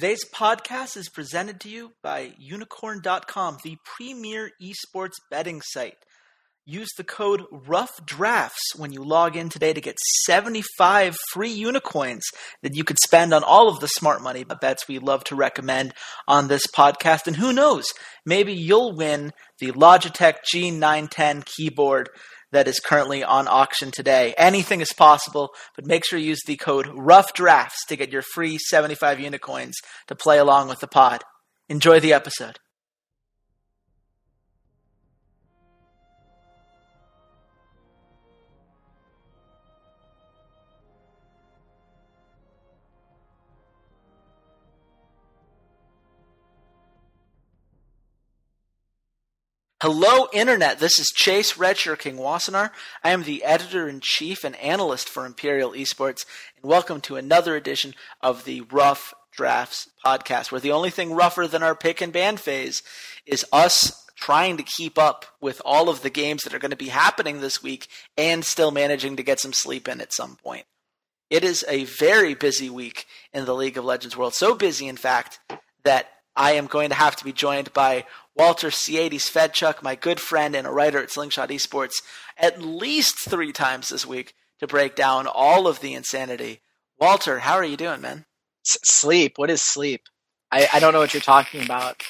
Today's podcast is presented to you by unikrn.com, the premier esports betting site. Use the code Rough Drafts when you log in today to get 75 free unikoins that you could spend on all of the smart money bets we love to recommend on this podcast. And who knows, maybe you'll win the Logitech G910 keyboard that is currently on auction today. Anything is possible, but make sure you use the code Rough Drafts to get your free 75 unikoins to play along with the pod. Enjoy the episode. Hello, Internet. This is Chase Redshirt King Wassenaar. I am the editor in chief and analyst for Imperial Esports, and welcome to another edition of the Rough Drafts podcast, where the only thing rougher than our pick and ban phase is us trying to keep up with all of the games that are going to be happening this week and still managing to get some sleep in at some point. It is a very busy week in the League of Legends world. So busy, in fact, that I am going to have to be joined by Walter Ciades Fedchuk, my good friend and a writer at Slingshot Esports, at least three times this week to break down all of the insanity. Walter, how are you doing, man? S- sleep. What is sleep? I, I don't know what you're talking about.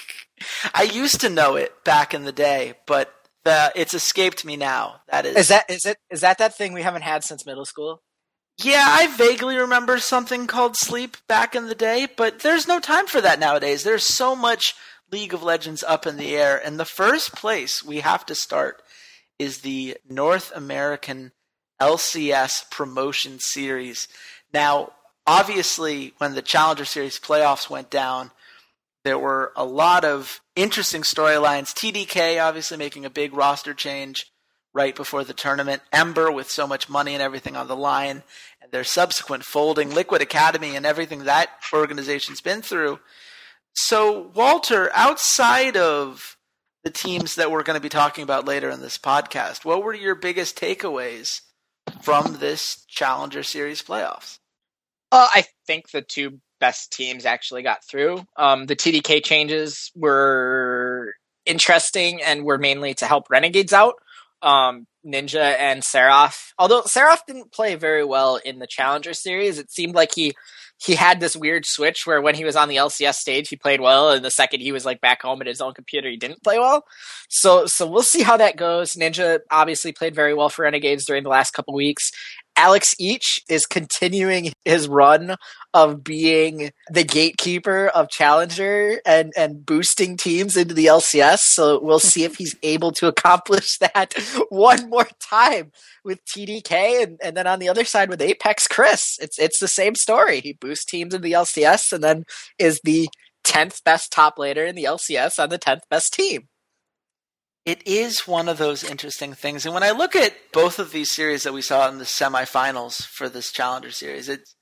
I used to know it back in the day, but the, it's escaped me now. That is Is that is it is that that thing we haven't had since middle school? Yeah, I vaguely remember something called sleep back in the day, but there's no time for that nowadays. There's so much League of Legends up in the air, and the first place we have to start is the North American LCS promotion series. Now, obviously, when the Challenger Series playoffs went down, there were a lot of interesting storylines. TDK obviously making a big roster change right before the tournament. Ember with so much money and everything on the line, their subsequent folding. Liquid Academy and everything that organization's been through. So, Walter, outside of the teams that we're going to be talking about later in this podcast, what were your biggest takeaways from this Challenger Series playoffs? Uh, I think the two best teams actually got through. Um, the TDK changes were interesting and were mainly to help Renegades out. Um, Ninja and Seraph. Although Seraph didn't play very well in the Challenger series, it seemed like he he had this weird switch where when he was on the LCS stage he played well, and the second he was like back home at his own computer he didn't play well. So so we'll see how that goes. Ninja obviously played very well for Renegades during the last couple weeks. Alex Ich is continuing his run of being the gatekeeper of Challenger and, and boosting teams into the LCS. So we'll see if he's able to accomplish that one more time with TDK and, and then on the other side with Apex Chris. It's it's the same story. He boosts teams in the LCS and then is the tenth best top laner in the LCS on the tenth best team it is one of those interesting things. And when I look at both of these series that we saw in the semifinals for this Challenger series, it's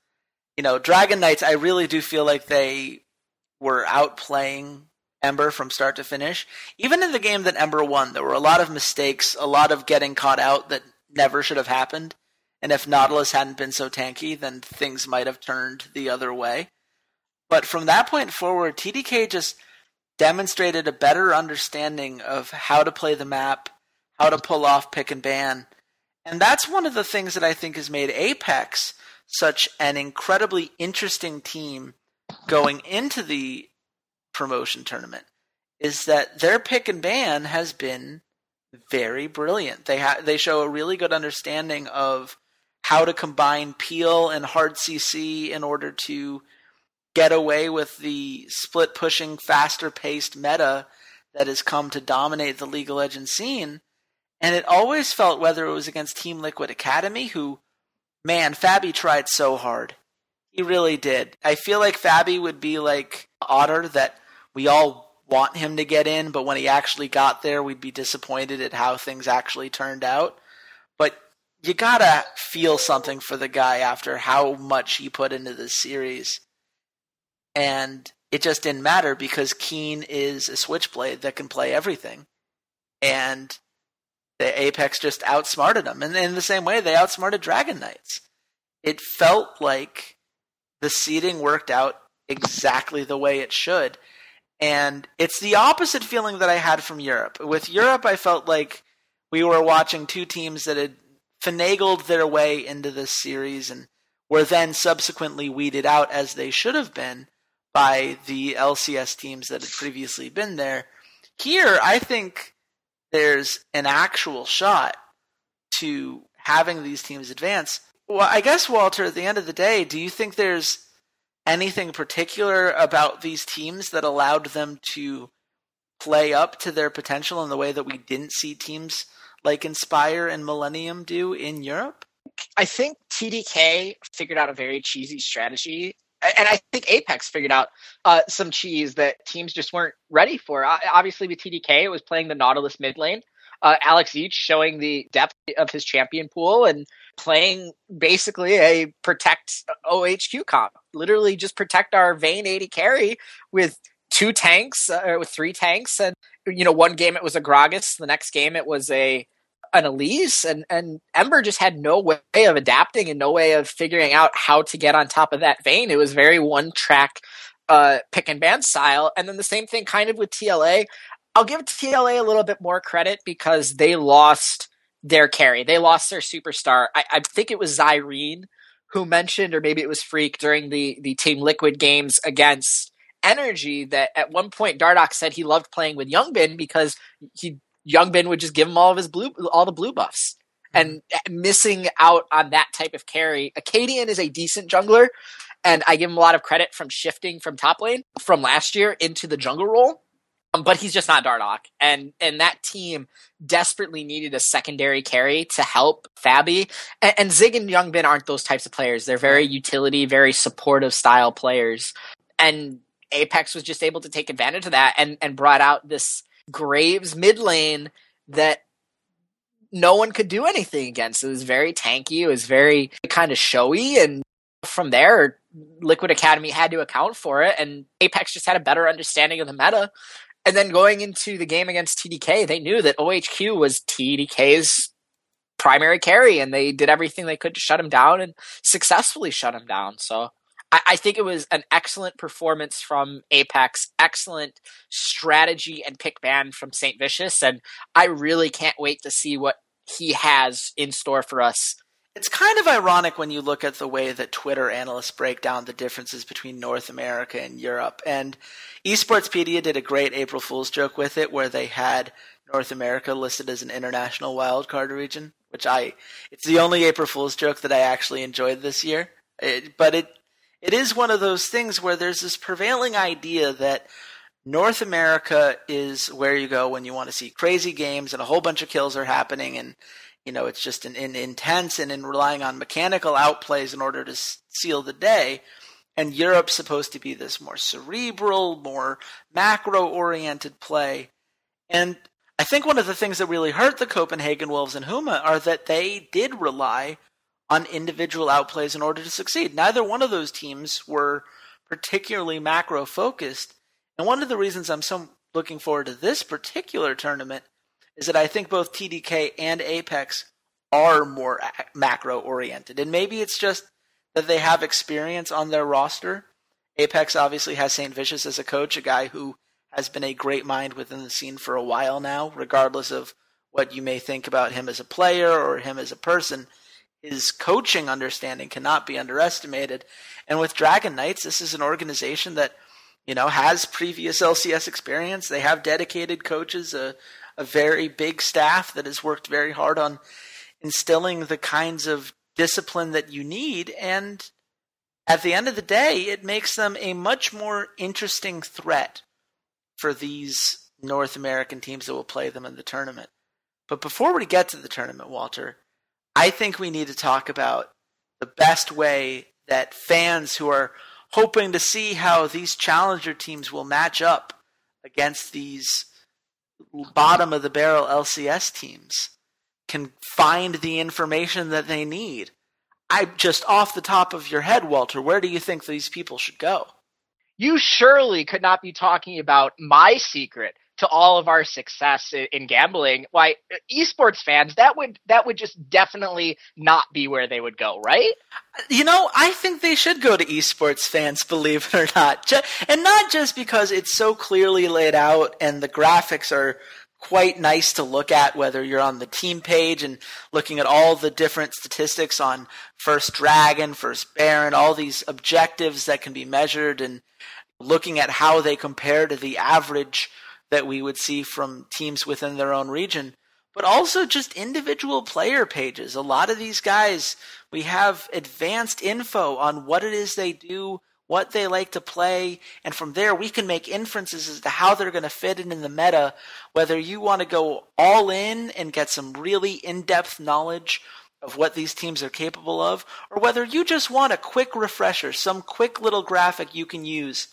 you know, Dragon Knights, I really do feel like they were outplaying Ember from start to finish. Even in the game that Ember won, there were a lot of mistakes, a lot of getting caught out that never should have happened. And if Nautilus hadn't been so tanky, then things might have turned the other way. But from that point forward, TDK just demonstrated a better understanding of how to play the map, how to pull off pick and ban. And that's one of the things that I think has made Apex such an incredibly interesting team going into the promotion tournament is that their pick and ban has been very brilliant. They ha- they show a really good understanding of how to combine peel and hard CC in order to get away with the split pushing, faster paced meta that has come to dominate the League of Legends scene. And it always felt, whether it was against Team Liquid Academy, who, man, Fabi tried so hard. He really did. I feel like Fabi would be like Otter, that we all want him to get in, but when he actually got there, we'd be disappointed at how things actually turned out. But you gotta feel something for the guy after how much he put into this series and it just didn't matter because Keane is a switchblade that can play everything, and the Apex just outsmarted them. And in the same way, they outsmarted Dragon Knights. It felt like the seeding worked out exactly the way it should. And it's the opposite feeling that I had from Europe. With Europe, I felt like we were watching two teams that had finagled their way into this series and were then subsequently weeded out as they should have been by the LCS teams that had previously been there. Here, I think there's an actual shot to having these teams advance. Well, I guess, Walter, at the end of the day, do you think there's anything particular about these teams that allowed them to play up to their potential in the way that we didn't see teams like Inspire and Millennium do in Europe? I think TDK figured out a very cheesy strategy. And I think Apex figured out uh, some cheese that teams just weren't ready for. Obviously, with TDK, it was playing the Nautilus mid lane. Uh, Alex Ich showing the depth of his champion pool and playing basically a protect OHQ comp. Literally just protect our Vayne AD carry with two tanks, uh, with three tanks. And, you know, one game it was a Gragas, the next game it was a an Elise, and, and Ember just had no way of adapting and no way of figuring out how to get on top of that Vayne. It was very one track uh, pick and ban style. And then the same thing kind of with TLA. I'll give TLA a little bit more credit because they lost their carry. They lost their superstar. I, I think it was Zirene who mentioned, or maybe it was Freak during the the Team Liquid games against Energy that at one point Dardoch said he loved playing with Youngbin because he Youngbin would just give him all of his blue all the blue buffs. And missing out on that type of carry, Acadian is a decent jungler, and I give him a lot of credit from shifting from top lane from last year into the jungle role um, but he's just not Dardoch, and and that team desperately needed a secondary carry to help Fabi. And, and Zig and Youngbin aren't those types of players. They're very utility, very supportive style players, and Apex was just able to take advantage of that and and brought out this Graves mid lane that no one could do anything against. It was very tanky. It was very kind of showy, and from there, Liquid Academy had to account for it, and Apex just had a better understanding of the meta and then going into the game against TDK, they knew that OHQ was TDK's primary carry, and they did everything they could to shut him down and successfully shut him down. So I, I think it was an excellent performance from Apex, excellent strategy and pick ban from St. Vicious, and I really can't wait to see what he has in store for us it's kind of ironic when you look at the way that Twitter analysts break down the differences between North America and Europe. And Esportspedia did a great April Fool's joke with it where they had North America listed as an international wildcard region, which I it's the only April Fool's joke that I actually enjoyed this year. It, but it it is one of those things where there's this prevailing idea that North America is where you go when you want to see crazy games and a whole bunch of kills are happening and you know it's just an, an intense and in relying on mechanical outplays in order to seal the day and Europe's supposed to be this more cerebral, more macro oriented play. And I think one of the things that really hurt the Copenhagen Wolves and Huma are that they did rely on individual outplays in order to succeed. Neither one of those teams were particularly macro focused. And one of the reasons I'm so looking forward to this particular tournament is that I think both TDK and Apex are more macro oriented. And maybe it's just that they have experience on their roster. Apex obviously has St. Vicious as a coach, a guy who has been a great mind within the scene for a while now, regardless of what you may think about him as a player or him as a person. His coaching understanding cannot be underestimated. And with Dragon Knights, this is an organization that, you know, has previous LCS experience. They have dedicated coaches, a, a very big staff that has worked very hard on instilling the kinds of discipline that you need. And at the end of the day, it makes them a much more interesting threat for these North American teams that will play them in the tournament. But before we get to the tournament, Walter, I think we need to talk about the best way that fans who are hoping to see how these challenger teams will match up against these bottom of the barrel LCS teams can find the information that they need. I just off the top of your head, Walter, where do you think these people should go? You surely could not be talking about my secret to all of our success in gambling, why esports fans that would that would just definitely not be where they would go, right? You know, I think they should go to esports fans, believe it or not, and not just because it's so clearly laid out and the graphics are quite nice to look at whether you're on the team page and looking at all the different statistics on first dragon first baron all these objectives that can be measured and looking at how they compare to the average that we would see from teams within their own region but also just individual player pages a lot of these guys we have advanced info on what it is they do what they like to play, and from there we can make inferences as to how they're going to fit in in the meta. Whether you want to go all in and get some really in depth knowledge of what these teams are capable of, or whether you just want a quick refresher, some quick little graphic you can use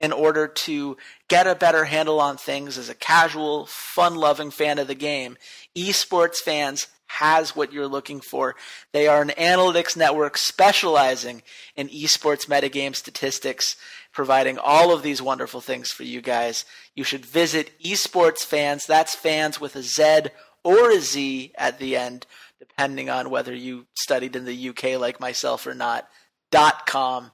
in order to get a better handle on things as a casual, fun loving fan of the game. Esports fans has what you're looking for. They are an analytics network specializing in esports metagame statistics, providing all of these wonderful things for you guys. You should visit esports fans. That's fans with a Z or a Z at the end, depending on whether you studied in the UK like myself or not. Dot com.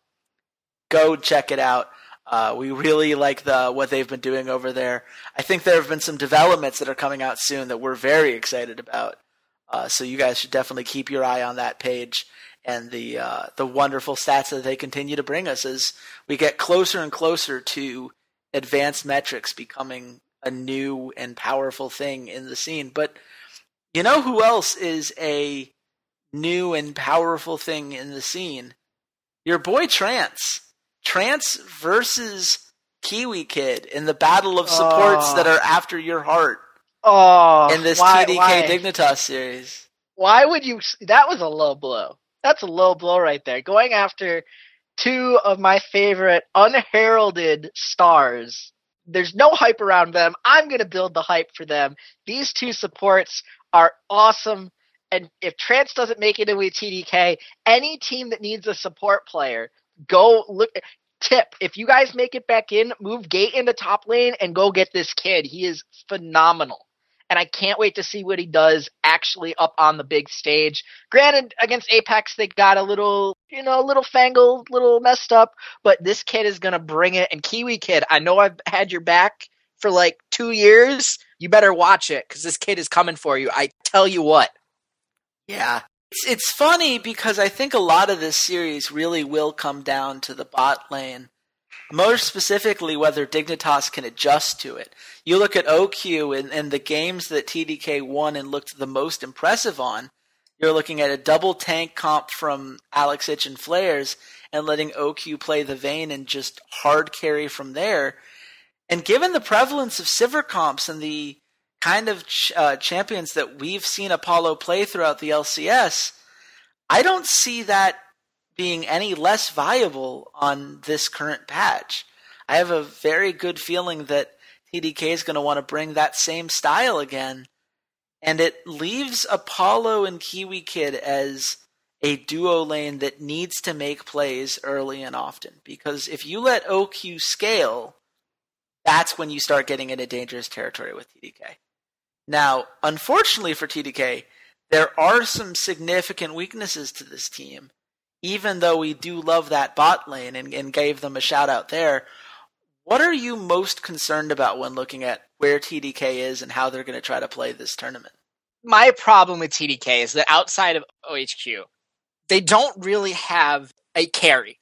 Go check it out. Uh, we really like the what they've been doing over there. I think there have been some developments that are coming out soon that we're very excited about. Uh, so you guys should definitely keep your eye on that page and the uh, the wonderful stats that they continue to bring us as we get closer and closer to advanced metrics becoming a new and powerful thing in the scene. But you know who else is a new and powerful thing in the scene? Your boy Trance. Trance versus Kiwi Kid in the battle of supports oh. that are ah. after your heart. Oh, in this why, TDK why? Dignitas series. Why would you? That was a low blow. That's a low blow right there. Going after two of my favorite unheralded stars. There's no hype around them. I'm going to build the hype for them. These two supports are awesome. And if Trance doesn't make it into a TDK, any team that needs a support player, go look tip if you guys make it back in move gate in the top lane and go get this kid he is phenomenal and I can't wait to see what he does actually up on the big stage. Granted, against Apex, they got a little, you know, a little fangled, little messed up, but this kid is going to bring it. And Kiwi Kid, I know I've had your back for like two years. You better watch it because this kid is coming for you. I tell you what. Yeah. It's, it's funny because I think a lot of this series really will come down to the bot lane more specifically, whether Dignitas can adjust to it. You look at OQ and, and the games that TDK won and looked the most impressive on. You're looking at a double tank comp from Alex Ich and Flares and letting OQ play the Vayne and just hard carry from there. And given the prevalence of Sivir comps and the kind of ch- uh, champions that we've seen Apollo play throughout the LCS, I don't see that being any less viable on this current patch. I have a very good feeling that TDK is going to want to bring that same style again. And it leaves Apollo and Kiwi Kid as a duo lane that needs to make plays early and often. Because if you let OQ scale, that's when you start getting into dangerous territory with TDK. Now, unfortunately for TDK, there are some significant weaknesses to this team even though we do love that bot lane and, and gave them a shout out there, what are you most concerned about when looking at where TDK is and how they're going to try to play this tournament? My problem with TDK is that outside of OHQ, they don't really have a carry.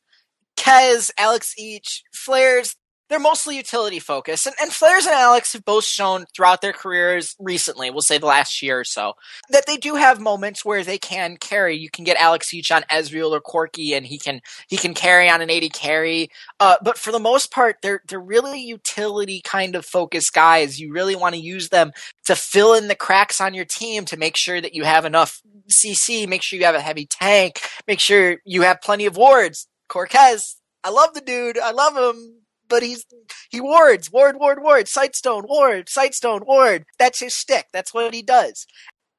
Kez, Alex Ich, Flares, they're mostly utility focused. And, and Flares and Alex have both shown throughout their careers recently, we'll say the last year or so, that they do have moments where they can carry. You can get Alex Ich on Ezreal or Corki and he can he can carry on an AD carry. Uh, but for the most part, they're they're really utility kind of focused guys. You really want to use them to fill in the cracks on your team to make sure that you have enough CC, make sure you have a heavy tank, make sure you have plenty of wards. Cortez, I love the dude. I love him but he's he wards, ward, ward, ward, sightstone, ward, sightstone, ward. That's his stick. That's what he does.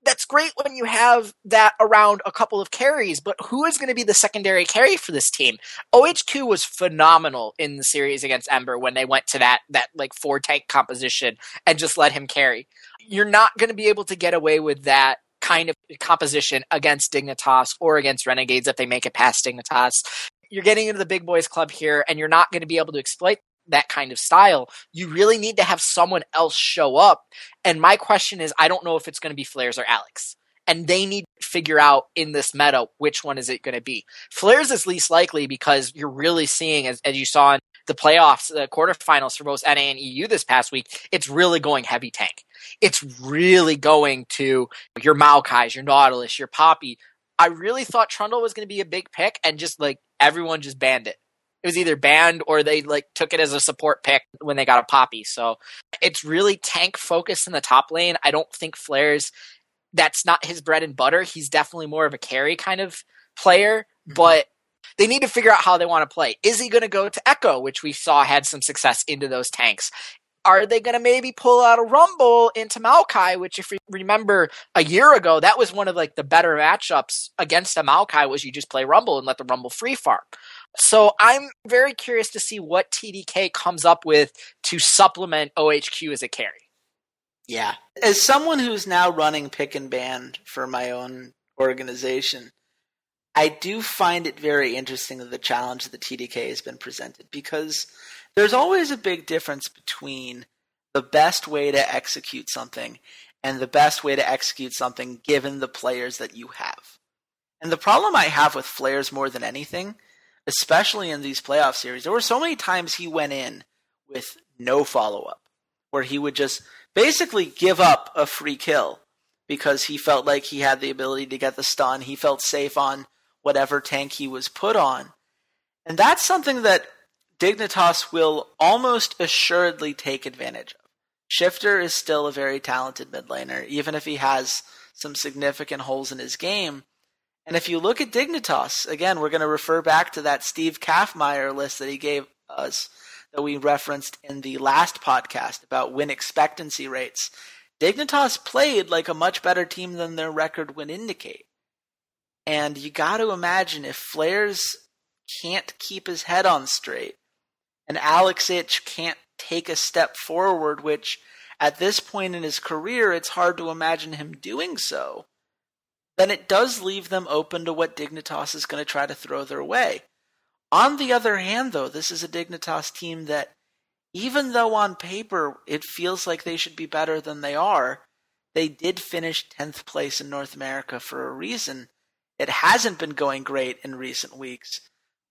that's great when you have that around a couple of carries, but who is going to be the secondary carry for this team? OHQ was phenomenal in the series against Ember when they went to that that like four tank composition and just let him carry. You're not going to be able to get away with that kind of composition against Dignitas or against Renegades if they make it past Dignitas. You're getting into the big boys club here and you're not going to be able to exploit that kind of style, you really need to have someone else show up. And my question is, I don't know if it's going to be Flares or Alex. And they need to figure out in this meta which one is it going to be. Flares is least likely because you're really seeing, as, as you saw in the playoffs, the quarterfinals for both NA and EU this past week, it's really going heavy tank. It's really going to your Maokai's, your Nautilus, your Poppy. I really thought Trundle was going to be a big pick and just like everyone just banned it it was either banned or they like took it as a support pick when they got a poppy. So it's really tank focused in the top lane. I don't think Flares that's not his bread and butter. He's definitely more of a carry kind of player, mm-hmm. but they need to figure out how they want to play. Is he going to go to Ekko, which we saw had some success into those tanks? Are they going to maybe pull out a Rumble into Maokai, which if you remember a year ago, that was one of like the better matchups against a Maokai was you just play Rumble and let the Rumble free farm. So I'm very curious to see what TDK comes up with to supplement OHQ as a carry. Yeah. As someone who's now running pick and ban for my own organization, I do find it very interesting that the challenge that TDK has been presented because there's always a big difference between the best way to execute something and the best way to execute something given the players that you have. And the problem I have with flares more than anything especially in these playoff series. There were so many times he went in with no follow up, where he would just basically give up a free kill because he felt like he had the ability to get the stun. He felt safe on whatever tank he was put on. And that's something that Dignitas will almost assuredly take advantage of. Shifter is still a very talented mid laner, even if he has some significant holes in his game. And if you look at Dignitas, again, we're going to refer back to that Steve Kaffmeyer list that he gave us that we referenced in the last podcast about win expectancy rates. Dignitas played like a much better team than their record would indicate. And you got to imagine if Flares can't keep his head on straight and Alex Ich can't take a step forward, which at this point in his career, it's hard to imagine him doing so then it does leave them open to what Dignitas is going to try to throw their way. On the other hand, though, this is a Dignitas team that, even though on paper it feels like they should be better than they are, they did finish 10th place in North America for a reason. It hasn't been going great in recent weeks.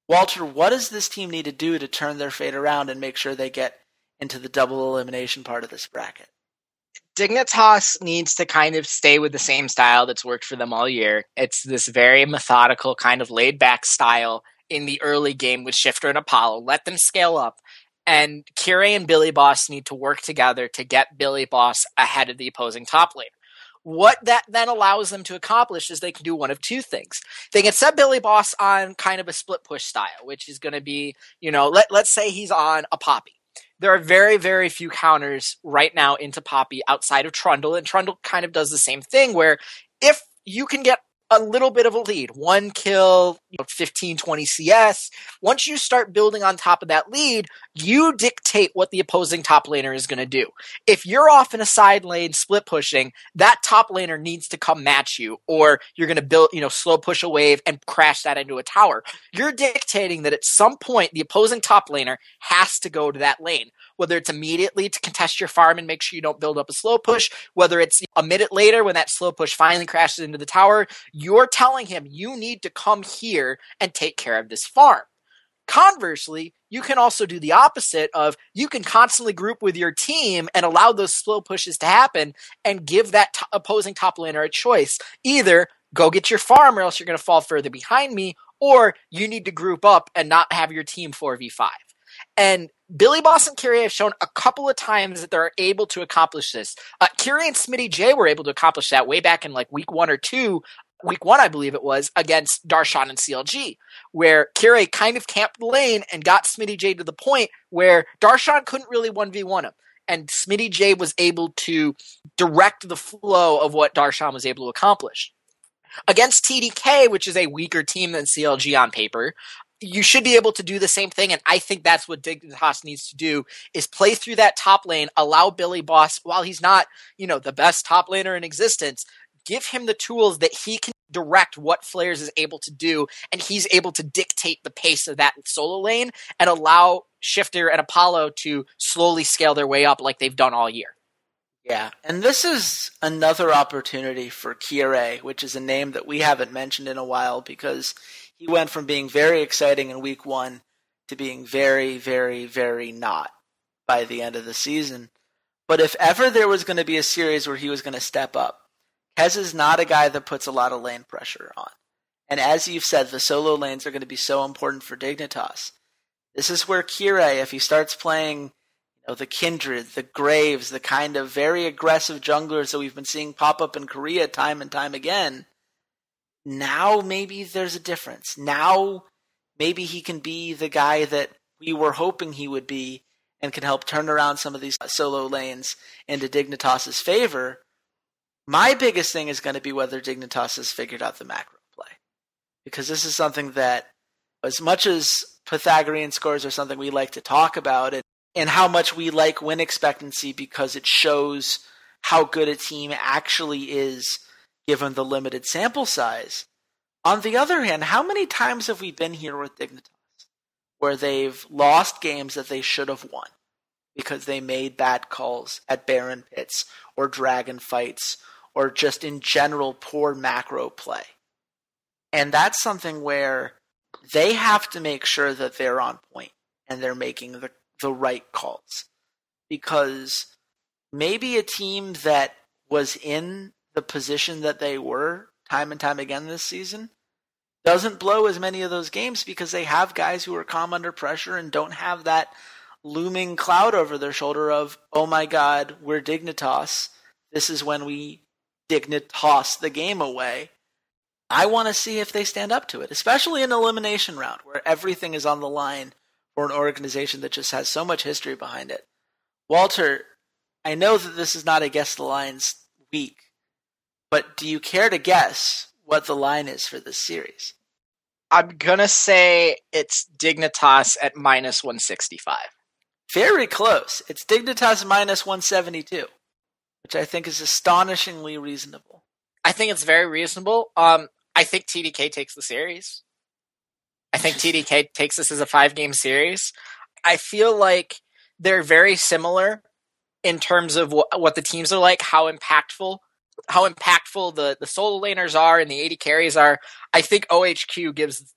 Walter, what does this team need to do to turn their fate around and make sure they get into the double elimination part of this bracket? Dignitas needs to kind of stay with the same style that's worked for them all year. It's this very methodical, kind of laid back style in the early game with Shifter and Apollo. Let them scale up. And Kirei and Billy Boss need to work together to get Billy Boss ahead of the opposing top lane. What that then allows them to accomplish is they can do one of two things. They can set Billy Boss on kind of a split push style, which is going to be, you know, let, let's say he's on a Poppy there are very, very few counters right now into Poppy outside of Trundle, and Trundle kind of does the same thing where if you can get a little bit of a lead. One kill, you know, 15, 20 CS. Once you start building on top of that lead, you dictate what the opposing top laner is going to do. If you're off in a side lane split pushing, that top laner needs to come match you, or you're going to build, you know, slow push a wave and crash that into a tower. You're dictating that at some point the opposing top laner has to go to that lane whether it's immediately to contest your farm and make sure you don't build up a slow push, whether it's a minute later when that slow push finally crashes into the tower, you're telling him you need to come here and take care of this farm. Conversely, you can also do the opposite of you can constantly group with your team and allow those slow pushes to happen and give that t- opposing top laner a choice. Either go get your farm or else you're going to fall further behind me, or you need to group up and not have your team 4v5. And Billy Boss and Kirei have shown a couple of times that they're able to accomplish this. Uh, Kirei and Smitty J were able to accomplish that way back in like week one or two, week one, I believe it was, against Darshan and CLG, where Kirei kind of camped the lane and got Smitty J to the point where Darshan couldn't really 1v1 him. and Smitty J was able to direct the flow of what Darshan was able to accomplish. Against TDK, which is a weaker team than CLG on paper, you should be able to do the same thing, and I think that's what Dignitas needs to do: is play through that top lane, allow Billy Boss, while he's not, you know, the best top laner in existence, give him the tools that he can direct what Flares is able to do, and he's able to dictate the pace of that solo lane and allow Shifter and Apollo to slowly scale their way up like they've done all year. Yeah, and this is another opportunity for Kirei, which is a name that we haven't mentioned in a while because he went from being very exciting in week one to being very, very, very not by the end of the season. But if ever there was going to be a series where he was going to step up, Kez is not a guy that puts a lot of lane pressure on. And as you've said, the solo lanes are going to be so important for Dignitas. This is where Kirei, if he starts playing you know, the Kindred, the Graves, the kind of very aggressive junglers that we've been seeing pop up in Korea time and time again, now maybe there's a difference. Now maybe he can be the guy that we were hoping he would be and can help turn around some of these solo lanes into Dignitas's favor. My biggest thing is going to be whether Dignitas has figured out the macro play. Because this is something that, as much as Pythagorean scores are something we like to talk about, and, and how much we like win expectancy because it shows how good a team actually is given the limited sample size. On the other hand, how many times have we been here with Dignitas where they've lost games that they should have won because they made bad calls at Baron pits or dragon fights or just in general poor macro play? And that's something where they have to make sure that they're on point and they're making the, the right calls. Because maybe a team that was in the position that they were time and time again this season doesn't blow as many of those games because they have guys who are calm under pressure and don't have that looming cloud over their shoulder of, oh my God, we're Dignitas. This is when we Dignitas the game away. I want to see if they stand up to it, especially in elimination round where everything is on the line for an organization that just has so much history behind it. Walter, I know that this is not a guess the lines week, but do you care to guess what the line is for this series? I'm gonna say it's Dignitas at minus 165. Very close. It's Dignitas minus 172, which I think is astonishingly reasonable. I think it's very reasonable. Um, I think TDK takes the series. I think TDK takes this as a five game series. I feel like they're very similar in terms of what, what the teams are like, how impactful how impactful the, the solo laners are and the AD carries are, I think OHQ gives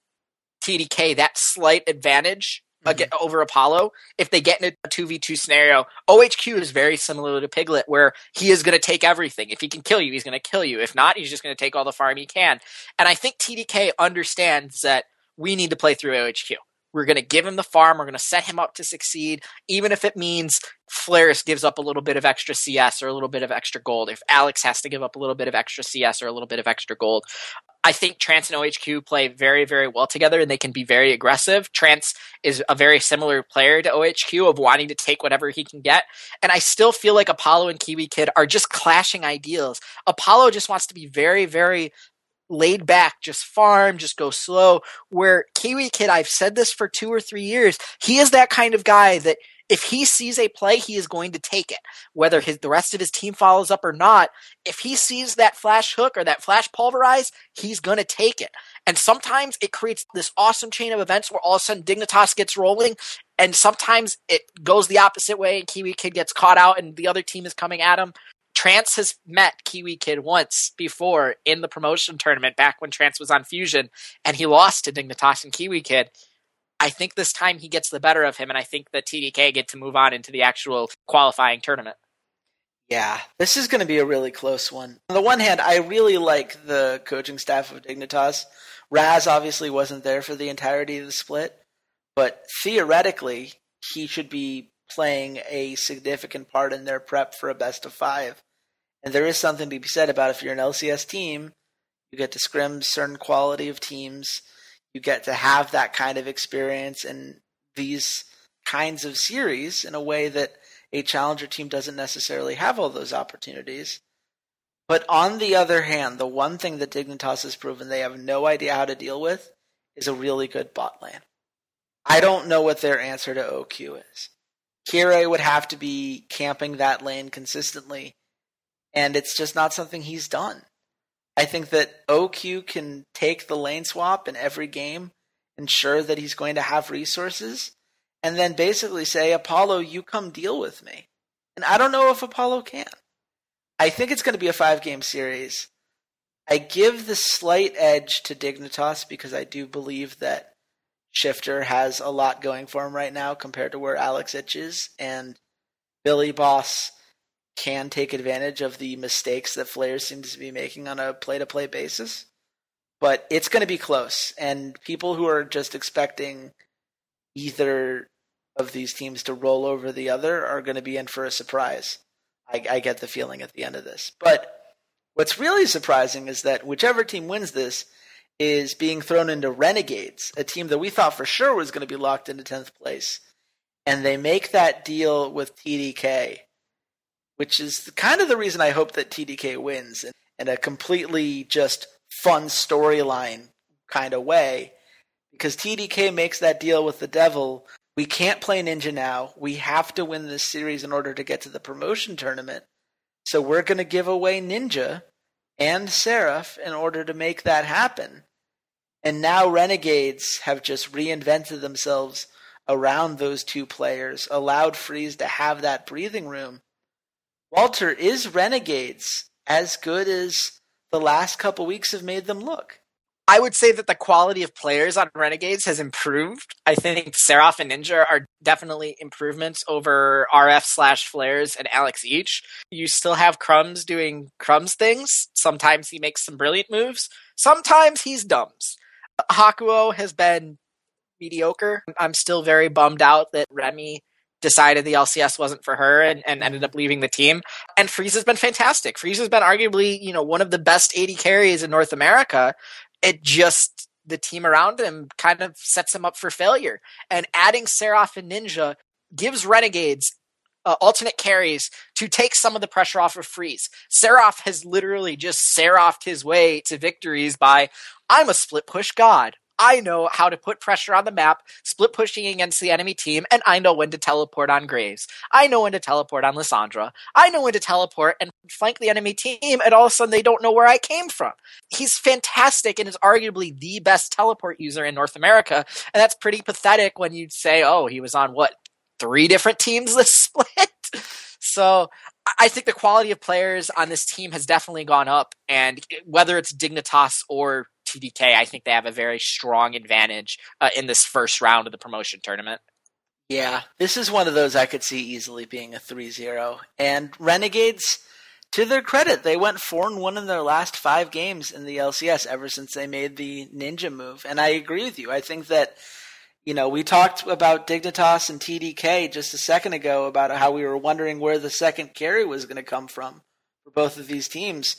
TDK that slight advantage mm-hmm. over Apollo if they get in a 2v2 scenario. OHQ is very similar to Piglet, where he is going to take everything. If he can kill you, he's going to kill you. If not, he's just going to take all the farm he can. And I think TDK understands that we need to play through OHQ. We're going to give him the farm. We're going to set him up to succeed, even if it means Flares gives up a little bit of extra CS or a little bit of extra gold. If Alex has to give up a little bit of extra CS or a little bit of extra gold. I think Trance and OHQ play very, very well together and they can be very aggressive. Trance is a very similar player to OHQ of wanting to take whatever he can get. And I still feel like Apollo and Kiwi Kid are just clashing ideals. Apollo just wants to be very, very laid back, just farm, just go slow. Where Kiwi Kid, I've said this for two or three years, he is that kind of guy that if he sees a play, he is going to take it. Whether his, the rest of his team follows up or not, if he sees that flash hook or that flash pulverize, he's going to take it. And sometimes it creates this awesome chain of events where all of a sudden Dignitas gets rolling, and sometimes it goes the opposite way and Kiwi Kid gets caught out and the other team is coming at him. Trance has met Kiwi Kid once before in the promotion tournament back when Trance was on Fusion, and he lost to Dignitas and Kiwi Kid. I think this time he gets the better of him, and I think the TDK get to move on into the actual qualifying tournament. Yeah, this is going to be a really close one. On the one hand, I really like the coaching staff of Dignitas. Raz obviously wasn't there for the entirety of the split, but theoretically, he should be playing a significant part in their prep for a best of five. And there is something to be said about if you're an LCS team, you get to scrim certain quality of teams, you get to have that kind of experience in these kinds of series in a way that a challenger team doesn't necessarily have all those opportunities. But on the other hand, the one thing that Dignitas has proven they have no idea how to deal with is a really good bot lane. I don't know what their answer to OQ is. Kirei would have to be camping that lane consistently, and it's just not something he's done. I think that OQ can take the lane swap in every game, ensure that he's going to have resources, and then basically say, Apollo, you come deal with me. And I don't know if Apollo can. I think it's going to be a five game series. I give the slight edge to Dignitas because I do believe that Shifter has a lot going for him right now compared to where Alex Ich is, and Billy Boss can take advantage of the mistakes that Flair seems to be making on a play to play basis. But it's going to be close, and people who are just expecting either of these teams to roll over the other are going to be in for a surprise. I, I get the feeling at the end of this. But what's really surprising is that whichever team wins this is being thrown into Renegades, a team that we thought for sure was going to be locked into 10th place. And they make that deal with TDK, which is kind of the reason I hope that TDK wins in a completely just fun storyline kind of way. Because TDK makes that deal with the devil we can't play Ninja now. We have to win this series in order to get to the promotion tournament. So we're going to give away Ninja and Seraph in order to make that happen. And now Renegades have just reinvented themselves around those two players, allowed Freeze to have that breathing room. Walter, is Renegades as good as the last couple weeks have made them look? I would say that the quality of players on Renegades has improved. I think Seraph and Ninja are definitely improvements over RF slash Flares and Alex Ich. You still have Crumbs doing Crumbs things. Sometimes he makes some brilliant moves. Sometimes he's dumbs. Hakuho has been mediocre. I'm still very bummed out that Remy decided the LCS wasn't for her and, and ended up leaving the team. And Freeze has been fantastic. Freeze has been arguably, you know, one of the best AD carries in North America it just the team around him kind of sets him up for failure. And adding Seraph and Ninja gives Renegades uh, alternate carries to take some of the pressure off of Freeze. Seraph has literally just seraphed his way to victories by I'm a split push god. I know how to put pressure on the map, split pushing against the enemy team, and I know when to teleport on Graves. I know when to teleport on Lissandra. I know when to teleport and flank the enemy team, and all of a sudden they don't know where I came from. He's fantastic and is arguably the best teleport user in North America, and that's pretty pathetic when you say, oh, he was on what, three different teams this split? So I think the quality of players on this team has definitely gone up, and whether it's Dignitas or TDK, I think they have a very strong advantage uh, in this first round of the promotion tournament. Yeah, this is one of those I could see easily being a 3-0. And Renegades, to their credit, they went 4 and 1 in their last 5 games in the LCS ever since they made the ninja move. And I agree with you. I think that you know, we talked about Dignitas and TDK just a second ago about how we were wondering where the second carry was going to come from for both of these teams.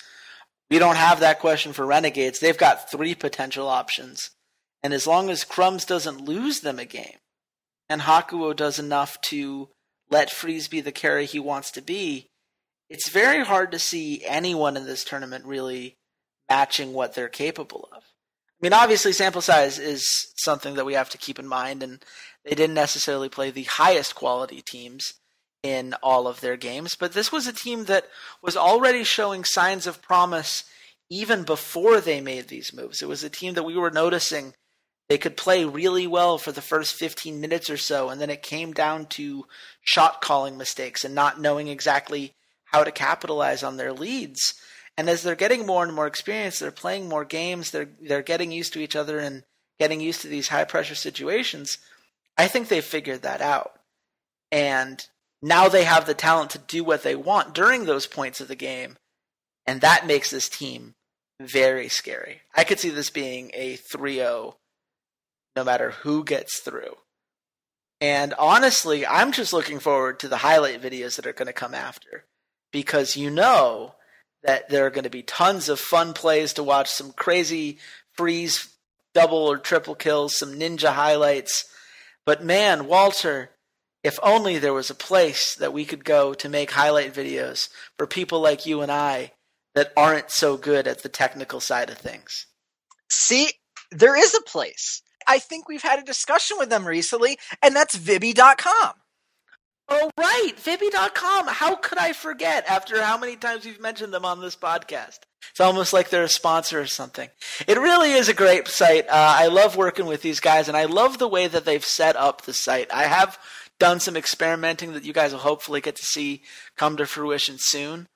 We don't have that question for Renegades. They've got three potential options. And as long as Crumbs doesn't lose them a game, and Hakuho does enough to let Freeze be the carry he wants to be, it's very hard to see anyone in this tournament really matching what they're capable of. I mean, obviously, sample size is something that we have to keep in mind, and they didn't necessarily play the highest quality teams in all of their games, but this was a team that was already showing signs of promise even before they made these moves. It was a team that we were noticing they could play really well for the first 15 minutes or so, and then it came down to shot calling mistakes and not knowing exactly how to capitalize on their leads. And as they're getting more and more experience, they're playing more games, they're they're getting used to each other and getting used to these high pressure situations. I think they've figured that out. And now they have the talent to do what they want during those points of the game. And that makes this team very scary. I could see this being a 3 0 no matter who gets through. And honestly, I'm just looking forward to the highlight videos that are going to come after because you know that there are going to be tons of fun plays to watch, some crazy freeze double or triple kills, some ninja highlights. But man, Walter, if only there was a place that we could go to make highlight videos for people like you and I that aren't so good at the technical side of things. See, there is a place. I think we've had a discussion with them recently, and that's Vibby.com. Oh, right. Vibby.com. How could I forget after how many times we've mentioned them on this podcast? It's almost like they're a sponsor or something. It really is a great site. Uh, I love working with these guys, and I love the way that they've set up the site. I have done some experimenting that you guys will hopefully get to see come to fruition soon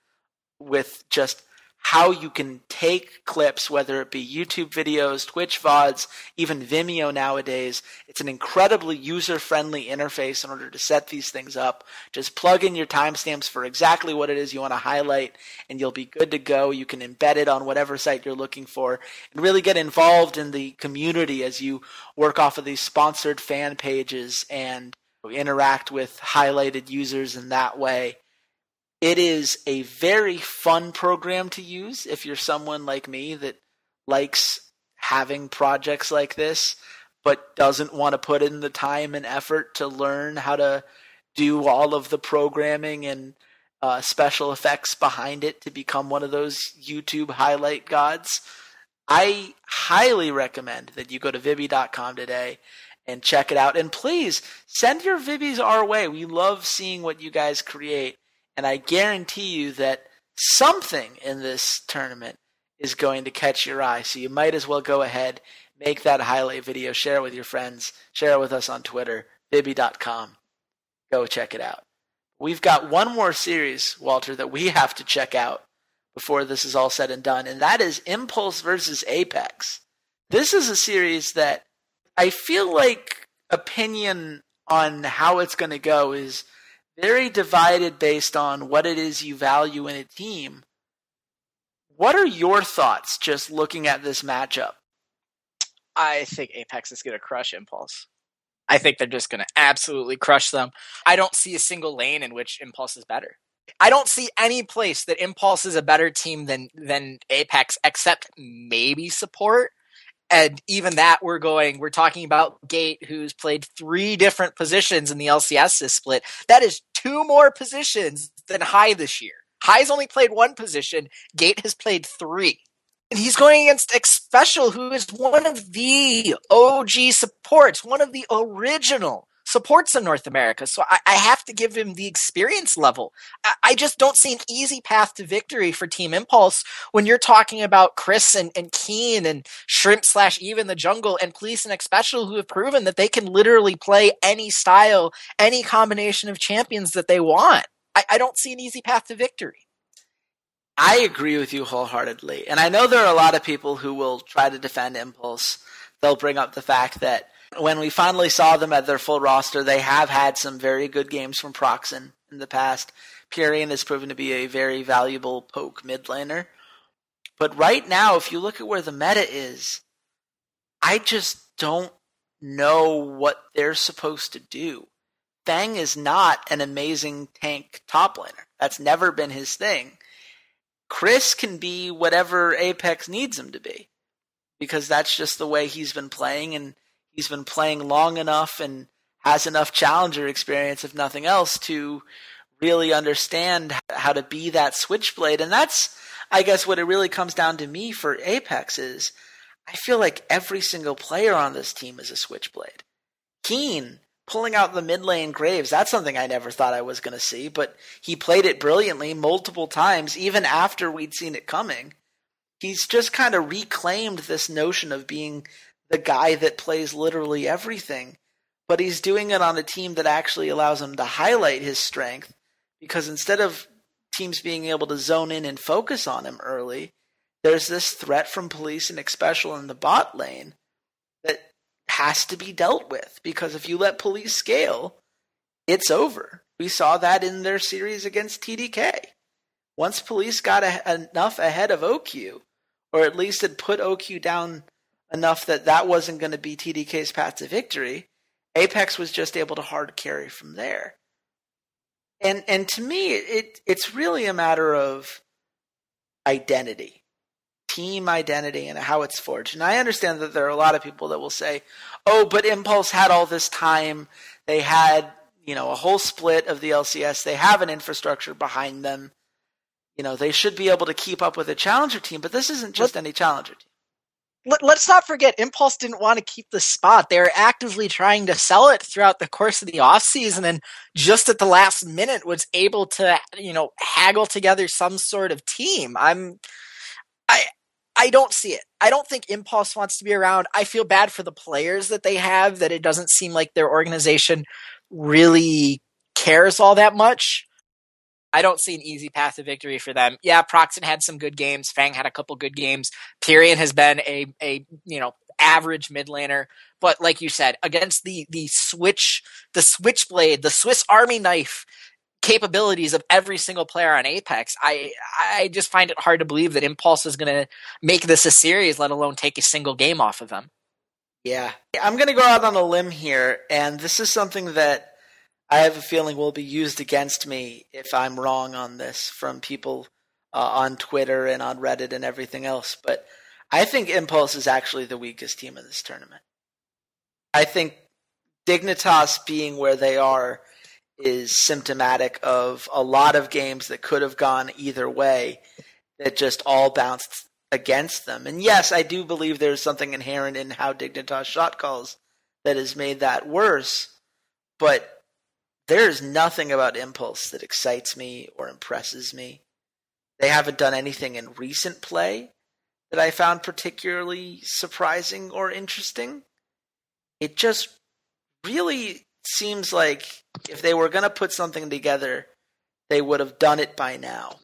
with just how you can take clips, whether it be YouTube videos, Twitch VODs, even Vimeo nowadays. It's an incredibly user friendly interface in order to set these things up. Just plug in your timestamps for exactly what it is you want to highlight, and you'll be good to go. You can embed it on whatever site you're looking for and really get involved in the community as you work off of these sponsored fan pages and interact with highlighted users in that way. It is a very fun program to use if you're someone like me that likes having projects like this, but doesn't want to put in the time and effort to learn how to do all of the programming and uh, special effects behind it to become one of those YouTube highlight gods. I highly recommend that you go to Vibbi.com today and check it out. And please send your Vibbies our way. We love seeing what you guys create and I guarantee you that something in this tournament is going to catch your eye. So you might as well go ahead, make that highlight video, share it with your friends, share it with us on Twitter, Vibbi.com. Go check it out. We've got one more series, Walter, that we have to check out before this is all said and done, and that is Impulse versus Apex. This is a series that I feel like opinion on how it's going to go is very divided based on what it is you value in a team. What are your thoughts just looking at this matchup? I think Apex is going to crush Impulse. I think they're just going to absolutely crush them. I don't see a single lane in which Impulse is better. I don't see any place that Impulse is a better team than than Apex, except maybe support and even that we're going we're talking about gate who's played three different positions in the lcs this split. That is two more positions than Hai this year. Hai's only played one position. Gate has played three. And he's going against Xpecial, who is one of the OG supports, one of the original supports in North America. So I, I, have to give him the experience level. I, I, just don't see an easy path to victory for Team Impulse when you're talking about Cris and, and Keane and Shrimp slash even the jungle and Police and Xpecial who have proven that they can literally play any style, any combination of champions that they want. I, I don't see an easy path to victory. I agree with you wholeheartedly. And I know there are a lot of people who will try to defend Impulse. They'll bring up the fact that when we finally saw them at their full roster, they have had some very good games from Procxin in the past. Pirean has proven to be a very valuable poke mid laner. But right now, if you look at where the meta is, I just don't know what they're supposed to do. Fang is not an amazing tank top laner. That's never been his thing. Cris can be whatever Apex needs him to be because that's just the way he's been playing and he's been playing long enough and has enough challenger experience, if nothing else, to really understand how to be that switchblade. And that's, I guess, what it really comes down to me for Apex is I feel like every single player on this team is a switchblade. Keane pulling out the mid lane Graves, that's something I never thought I was going to see, but he played it brilliantly multiple times, even after we'd seen it coming. He's just kind of reclaimed this notion of being the guy that plays literally everything, but he's doing it on a team that actually allows him to highlight his strength because instead of teams being able to zone in and focus on him early, there's this threat from police and Xpecial in the bot lane that has to be dealt with because if you let police scale, it's over. We saw that in their series against TDK. Once police got a- enough ahead of Ohq, or at least had put Ohq down enough that that wasn't going to be TDK's path to victory. Apex was just able to hard carry from there. And and to me, it it's really a matter of identity, team identity, and how it's forged. And I understand that there are a lot of people that will say, "Oh, but Impulse had all this time. They had you know, a whole split of the LCS. They have an infrastructure behind them. You know, they should be able to keep up with a challenger team, but this isn't just any challenger team. Let, us not forget, Impulse didn't want to keep the spot. They were actively trying to sell it throughout the course of the offseason and just at the last minute was able to, you know, haggle together some sort of team. I'm, I, I don't see it. I don't think Impulse wants to be around. I feel bad for the players that they have, that it doesn't seem like their organization really cares all that much. I don't see an easy path to victory for them. Yeah, Procxin had some good games. Fang had a couple good games. Pirean has been a a you know average mid laner, but like you said, against the the switch the switchblade, the Swiss Army knife capabilities of every single player on Apex, I I just find it hard to believe that Impulse is going to make this a series, let alone take a single game off of them. Yeah, I'm going to go out on a limb here, and this is something that I have a feeling will be used against me if I'm wrong on this from people uh, on Twitter and on Reddit and everything else. But I think Impulse is actually the weakest team in this tournament. I think Dignitas being where they are is symptomatic of a lot of games that could have gone either way that just all bounced against them. And yes, I do believe there's something inherent in how Dignitas shot calls that has made that worse. But there is nothing about Impulse that excites me or impresses me. They haven't done anything in recent play that I found particularly surprising or interesting. It just really seems like if they were going to put something together, they would have done it by now.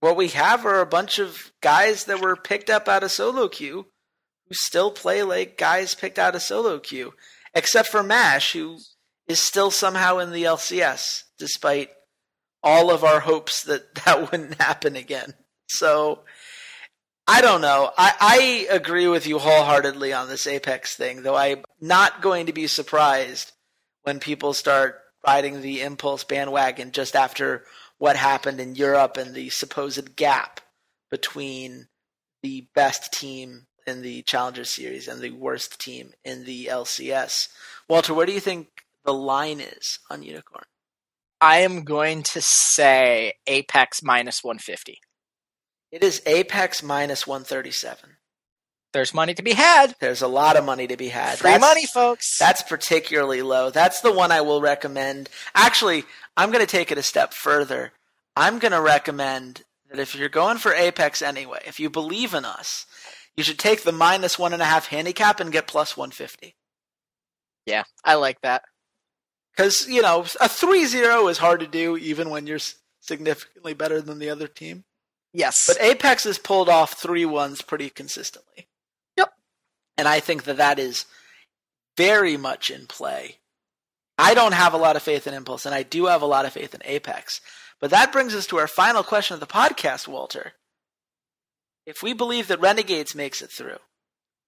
What we have are a bunch of guys that were picked up out of solo queue who still play like guys picked out of solo queue, except for Mash, who is still somehow in the LCS, despite all of our hopes that that wouldn't happen again. So I don't know. I, I agree with you wholeheartedly on this Apex thing, though I'm not going to be surprised when people start riding the impulse bandwagon just after what happened in Europe and the supposed gap between the best team in the Challenger Series and the worst team in the LCS. Walter, where do you think the line is on Unikrn? I am going to say Apex minus 150. It is Apex minus 137. There's money to be had. There's a lot of money to be had. Free that's, money, folks. That's particularly low. That's the one I will recommend. Actually, I'm going to take it a step further. I'm going to recommend that if you're going for Apex anyway, if you believe in us, you should take the minus one and a half handicap and get plus 150. Yeah, I like that. Because, you know, a 3 0 is hard to do even when you're significantly better than the other team. Yes. But Apex has pulled off three ones pretty consistently. Yep. And I think that that is very much in play. I don't have a lot of faith in Impulse, and I do have a lot of faith in Apex. But that brings us to our final question of the podcast, Walter. If we believe that Renegades makes it through,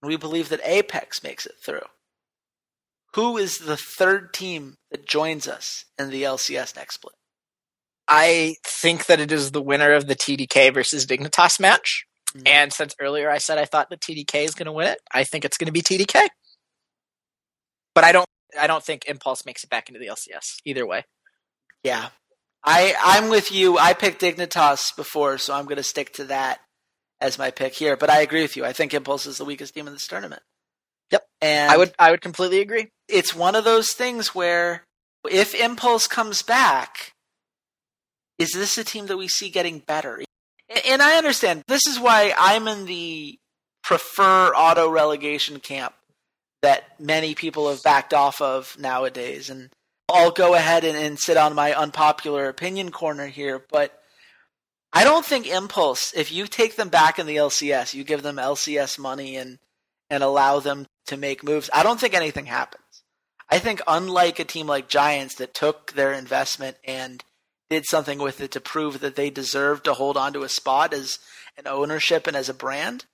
and we believe that Apex makes it through, who is the third team that joins us in the LCS next split? I think that it is the winner of the TDK versus Dignitas match. Mm-hmm. And since earlier I said I thought the TDK is going to win it, I think it's going to be TDK. But I don't I don't think Impulse makes it back into the LCS either way. Yeah. I I'm with you. I picked Dignitas before, so I'm going to stick to that as my pick here, but I agree with you. I think Impulse is the weakest team in this tournament. Yep. And I would I would completely agree. It's one of those things where if Impulse comes back, is this a team that we see getting better? And I understand this is why I'm in the prefer auto relegation camp that many people have backed off of nowadays. And I'll go ahead and, and sit on my unpopular opinion corner here, but I don't think Impulse, if you take them back in the LCS, you give them LCS money and and allow them to make moves, I don't think anything happens. I think unlike a team like Giants that took their investment and did something with it to prove that they deserve to hold on to a spot as an ownership and as a brand,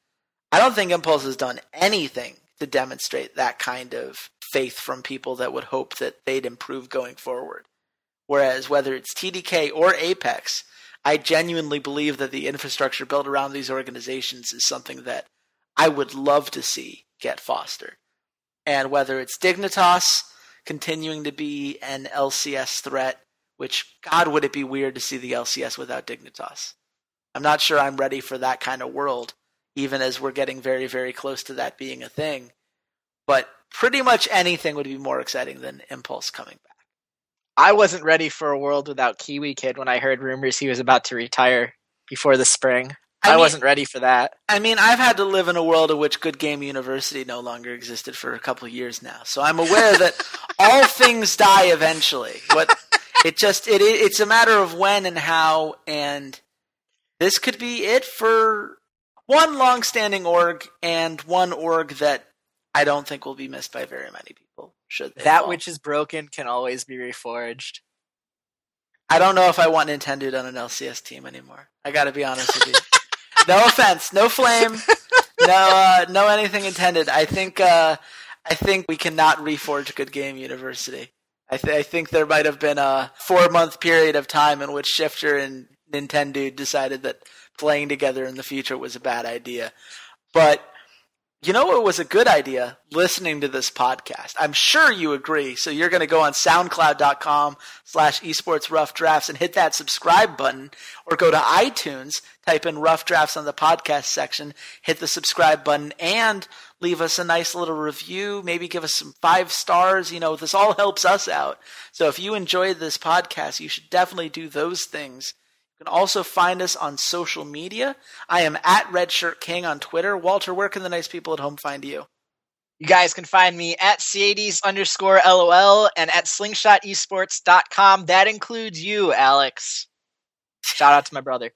I don't think Impulse has done anything to demonstrate that kind of faith from people that would hope that they'd improve going forward. Whereas whether it's TDK or Apex, I genuinely believe that the infrastructure built around these organizations is something that I would love to see get fostered. And whether it's Dignitas continuing to be an LCS threat, which, God, would it be weird to see the LCS without Dignitas. I'm not sure I'm ready for that kind of world, even as we're getting very, very close to that being a thing. But pretty much anything would be more exciting than Impulse coming back. I wasn't ready for a world without KiWiKiD when I heard rumors he was about to retire before the spring. I, I mean, wasn't ready for that. I mean, I've had to live in a world in which Good Game University no longer existed for a couple years now, so I'm aware that all things die eventually. But it just it it's a matter of when and how, and this could be it for one long-standing org and one org that I don't think will be missed by very many people. Should that fall. which is broken can always be reforged. I don't know if I want Nintendude on an LCS team anymore. I got to be honest with you. No offense, no flame, no uh, no anything intended. I think uh, I think we cannot reforge Good Game University. I, th- I think there might have been a four month period of time in which Shiphtur and Nintendude decided that playing together in the future was a bad idea. But you know it was a good idea? Listening to this podcast. I'm sure you agree. So you're going to go on soundcloud.com slash esports rough drafts and hit that subscribe button or go to iTunes, type in rough drafts on the podcast section, hit the subscribe button and leave us a nice little review. Maybe give us some five stars. You know, this all helps us out. So if you enjoyed this podcast, you should definitely do those things. You can also find us on social media. I am at Redshirt King on Twitter. Walter, where can the nice people at home find you? You guys can find me at CADs underscore LOL and at slingshotesports.com. That includes you, Alex. Shout out to my brother.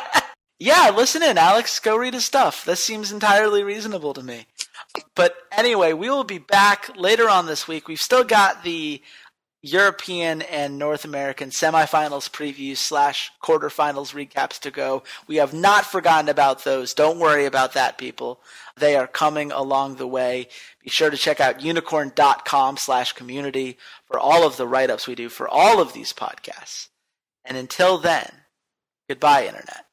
yeah, listen in, Alex. Go read his stuff. This seems entirely reasonable to me. But anyway, we will be back later on this week. We've still got the European and North American semifinals previews slash quarterfinals recaps to go. We have not forgotten about those. Don't worry about that, people. They are coming along the way. Be sure to check out unikrn.com slash community for all of the write ups we do for all of these podcasts. And until then, goodbye, Internet.